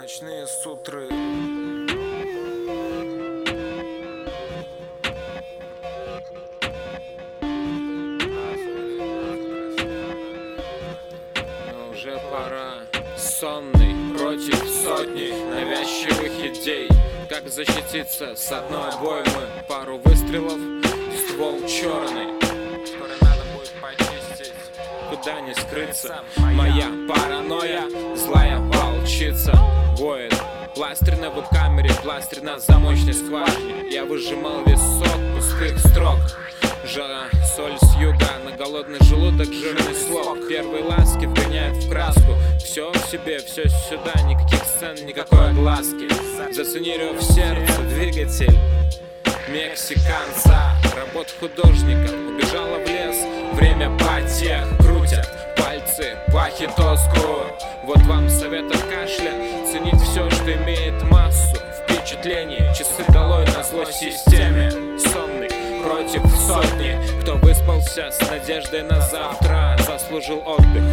Ночные сутры. Но уже пора. Сонный против сотни навязчивых идей. Как защититься с одной обоймы? Пару выстрелов, ствол черный Куда не скрыться? Моя паранойя, злая волчица веб-камере, пластырь на замочной скважине Я выжимал весь сок пустых строк. Жара, соль с юга, на голодный желудок жирный слог. Первые ласки вгоняют в краску. Все в себе, все сюда, никаких сцен, никакой огласки. Зацени рев сердца, двигатель мексиканца. Работа художника убежала в лес. Время потех крутят пальцы по хитоску. Вот вам совет от кашля Ценить все, что имеет Впечатлений, часы долой на зло системе. Сонный против сотни. Кто выспался с надеждой на завтра? Заслужил отдых.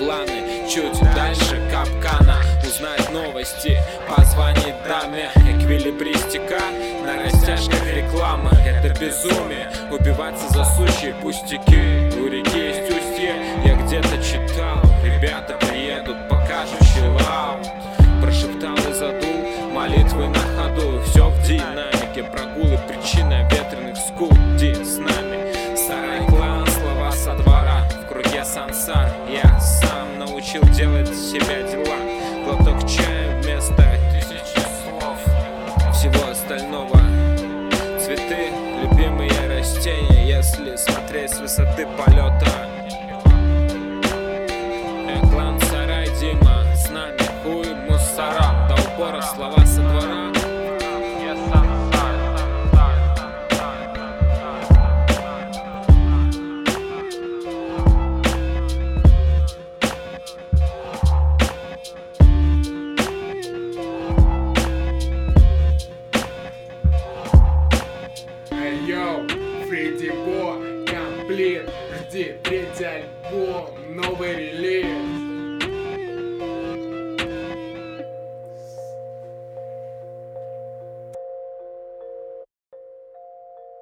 Планы чуть дальше капкана. Узнать новости, позвонить даме. Эквилибристика на растяжках реклама Это безумие, убиваться за сущие пустяки. У реки есть устье, я где-то читал. Ребята научил делать себя дела? Глоток чая вместо тысячи слов. Всего остального Цветы, любимые растения Если смотреть с высоты полета. Э, Клан Сарай, Дима, с нами хуй мусора. До упора слова йоу, Фредди Бо, комплит, жди третий альбом, новый релиз.